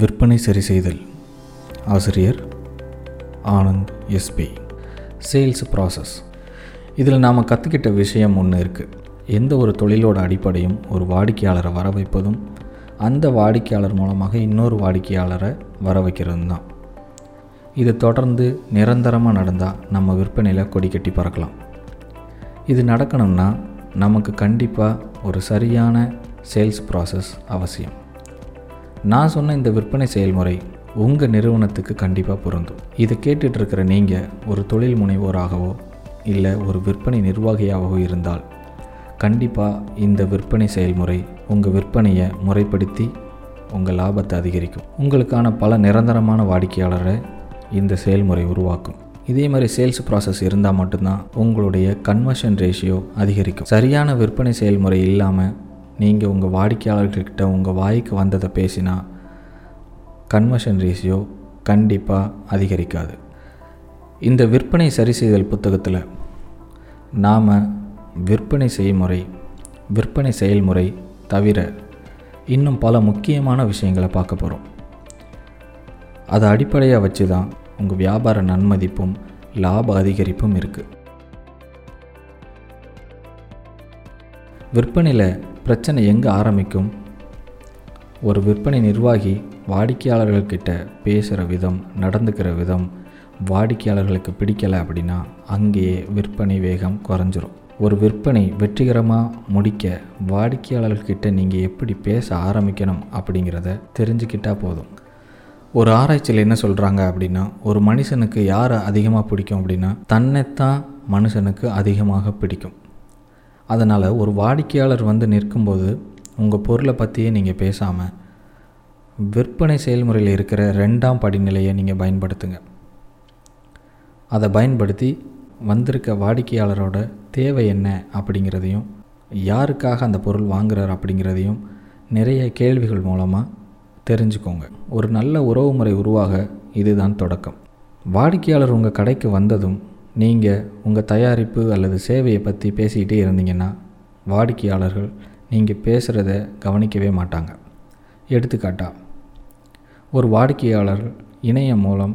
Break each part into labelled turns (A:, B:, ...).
A: விற்பனை சரி செய்தல் ஆசிரியர் ஆனந்த் எஸ்பி சேல்ஸ் ப்ராசஸ் இதில் நாம் கற்றுக்கிட்ட விஷயம் ஒன்று இருக்குது எந்த ஒரு தொழிலோட அடிப்படையும் ஒரு வாடிக்கையாளரை வர வைப்பதும் அந்த வாடிக்கையாளர் மூலமாக இன்னொரு வாடிக்கையாளரை வர வைக்கிறது தான். இது தொடர்ந்து நிரந்தரமாக நடந்தால் நம்ம விற்பனையில் கொடி கட்டி பறக்கலாம். இது நடக்கணும்னா நமக்கு கண்டிப்பாக ஒரு சரியான சேல்ஸ் ப்ராசஸ் அவசியம். நான் சொன்ன இந்த விற்பனை செயல்முறை உங்கள் நிறுவனத்துக்கு கண்டிப்பாக பொருந்தும். இதை கேட்டுட்டு இருக்கிற நீங்கள் ஒரு தொழில் முனைவோராகவோ இல்லை ஒரு விற்பனை நிர்வாகியாகவோ இருந்தால் கண்டிப்பாக இந்த விற்பனை செயல்முறை உங்கள் விற்பனையை முறைப்படுத்தி உங்கள் லாபத்தை அதிகரிக்கும். உங்களுக்கான பல நிரந்தரமான வாடிக்கையாளரை இந்த செயல்முறை உருவாக்கும். இதே மாதிரி சேல்ஸ் ப்ராசஸ் இருந்தால் மட்டும்தான் உங்களுடைய கன்வர்ஷன் ரேஷியோ அதிகரிக்கும். சரியான விற்பனை செயல்முறை இல்லாமல் நீங்கள் உங்கள் வாடிக்கையாளர்கிட்ட உங்கள் வாய்க்கு வந்ததை பேசினா கன்வர்ஷன் ரேஷியோ கண்டிப்பாக அதிகரிக்காது. இந்த விற்பனை சரி செய்தல் புத்தகத்தில் நாம் விற்பனை செய்முறை விற்பனை செயல்முறை தவிர இன்னும் பல முக்கியமான விஷயங்களை பார்க்க போகிறோம் அதை அடிப்படையாக வச்சு தான் உங்கள் வியாபார நன்மதிப்பும் லாப அதிகரிப்பும் இருக்குது விற்பனையில் பிரச்சனை எங்கே ஆரம்பிக்கும்? ஒரு விற்பனை நிர்வாகி வாடிக்கையாளர்கள்கிட்ட பேசுகிற விதம் நடந்துக்கிற விதம் வாடிக்கையாளர்களுக்கு பிடிக்கலை அப்படின்னா அங்கேயே விற்பனை வேகம் குறைஞ்சிரும். ஒரு விற்பனை வெற்றிகரமாக முடிக்க வாடிக்கையாளர்கிட்ட நீங்கள் எப்படி பேச ஆரம்பிக்கணும் அப்படிங்கிறத தெரிஞ்சுக்கிட்டால் போதும். ஒரு ஆராய்ச்சியில் என்ன சொல்கிறாங்க அப்படின்னா ஒரு மனுஷனுக்கு யாரை அதிகமாக பிடிக்கும் அப்படின்னா தன்னைத்தான் மனுஷனுக்கு அதிகமாக பிடிக்கும். அதனால் ஒரு வாடிக்கையாளர் வந்து நிற்கும்போது உங்கள் பொருளை பற்றியே நீங்கள் பேசாமல் விற்பனை செயல்முறையில் இருக்கிற ரெண்டாம் படிநிலையை நீங்கள் பயன்படுத்துங்க. அதை பயன்படுத்தி வந்திருக்க வாடிக்கையாளரோட தேவை என்ன அப்படிங்கிறதையும் யாருக்காக அந்த பொருள் வாங்குறார் அப்படிங்கிறதையும் நிறைய கேள்விகள் மூலமாக தெரிஞ்சுக்கோங்க. ஒரு நல்ல உறவுமுறை உருவாக இதுதான் தொடக்கம். வாடிக்கையாளர் உங்கள் கடைக்கு வந்ததும் நீங்கள் உங்கள் தயாரிப்பு அல்லது சேவையை பற்றி பேசிக்கிட்டே இருந்தீங்கன்னா வாடிக்கையாளர்கள் நீங்கள் பேசுகிறத கவனிக்கவே மாட்டாங்க. எடுத்துக்காட்டா ஒரு வாடிக்கையாளர் இணையம் மூலம்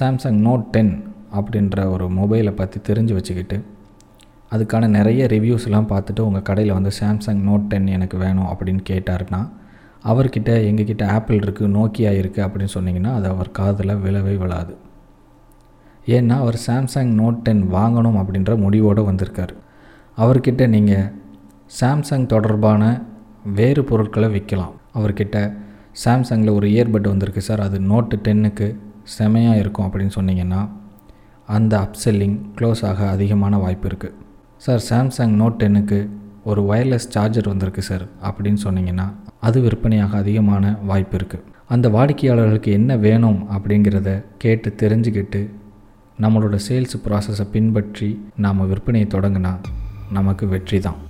A: சாம்சங் நோட் டென் அப்படின்ற ஒரு மொபைலை பற்றி தெரிஞ்சு வச்சுக்கிட்டு அதுக்கான நிறைய ரிவ்யூஸ்லாம் பார்த்துட்டு உங்கள் கடையில் வந்து சாம்சங் நோட் டென் எனக்கு வேணும் அப்படின்னு கேட்டாருன்னா அவர்கிட்ட எங்ககிட்ட ஆப்பிள் இருக்குது நோக்கியா இருக்குது அப்படின்னு சொன்னிங்கன்னா அது அவர் காதில் விழவே விழாது. ஏன்னா அவர் சாம்சங் நோட் டென் வாங்கணும் அப்படின்ற முடிவோடு வந்திருக்கார். அவர்கிட்ட நீங்கள் சாம்சங் தொடர்பான வேறு பொருட்களை விற்கலாம். அவர்கிட்ட சாம்சங்கில் ஒரு இயர்பட் வந்திருக்கு சார். அது நோட்டு டென்னுக்கு செமையாக இருக்கும் அப்படின்னு சொன்னீங்கன்னா அந்த அப்செல்லிங் க்ளோஸ் ஆக அதிகமான வாய்ப்பு இருக்குது சார் சாம்சங் நோட் டென்னுக்கு ஒரு ஒயர்லெஸ் சார்ஜர் வந்திருக்கு சார் அப்படின்னு சொன்னீங்கன்னா அது விற்பனையாக அதிகமான வாய்ப்பு இருக்குது அந்த வாடிக்கையாளர்களுக்கு என்ன வேணும் அப்படிங்கிறத கேட்டு தெரிஞ்சுக்கிட்டு நம்மளோட சேல்ஸ் ப்ராசஸை பின்பற்றி நாம் விற்பனையை தொடங்கினா நமக்கு வெற்றி தான்